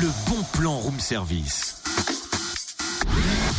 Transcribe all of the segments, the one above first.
Le bon plan room service.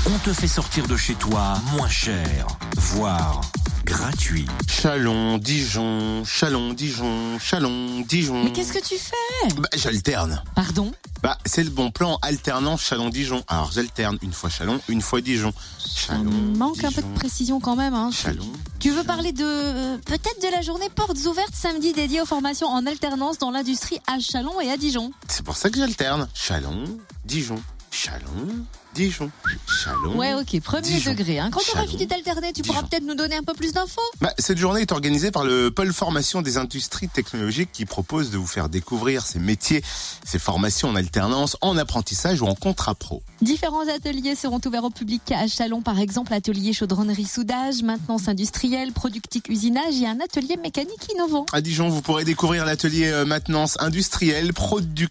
On te fait sortir de chez toi moins cher, voire gratuit. Chalon, Dijon, Chalon, Dijon, Chalon, Dijon. Mais qu'est-ce que tu fais? Bah, j'alterne. Pardon? Bah, c'est le bon plan alternant Chalon-Dijon. Alors, j'alterne une fois Chalon, une fois Dijon. Chalon, Manque un peu de précision quand même. Hein. Chalon. Tu veux parler de euh, peut-être de la journée portes ouvertes samedi dédiée aux formations en alternance dans l'industrie à Chalon et à Dijon. C'est pour ça que j'alterne. Chalon, Dijon, Chalon, Dijon, Chalon. Ouais, ok, premier Dijon. degré. Hein. Quand tu auras fini d'alterner, tu pourras peut-être nous donner un peu plus d'infos? Bah, cette journée est organisée par le pôle formation des industries technologiques qui propose de vous faire découvrir ces métiers, ces formations en alternance, en apprentissage ou en contrat pro. Différents ateliers seront ouverts au public à Chalon, par exemple atelier chaudronnerie soudage, maintenance industrielle, productique usinage et un atelier mécanique innovant. À Dijon, vous pourrez découvrir l'atelier euh, maintenance industrielle, productique,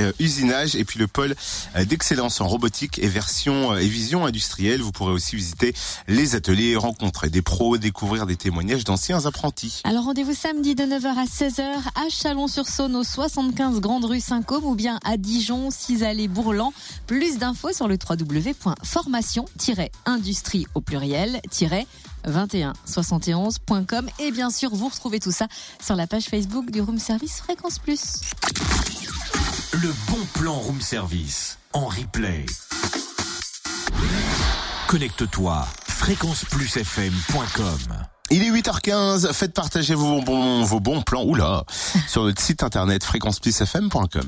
euh, usinage et puis le pôle euh, d'excellence en robotique et version euh, et vision industrielle. Vous pourrez aussi visiter les ateliers, rencontrer des pros, découvrir des témoignages d'anciens apprentis. Alors rendez-vous samedi de 9h à 16h à Chalon-sur-Saône au 75 Grande Rue Saint-Côme ou bien à Dijon, 6 allées Bourlan. Plus d'infos sur le www.formation-industrie au pluriel 2171.com et bien sûr vous retrouvez tout ça sur la page Facebook du Room Service Fréquence Plus. Le bon plan room service en replay. Connecte-toi fréquenceplusfm.com. Il est 8h15, faites partager vos bons, plans, oula, sur notre site internet fréquenceplusfm.com.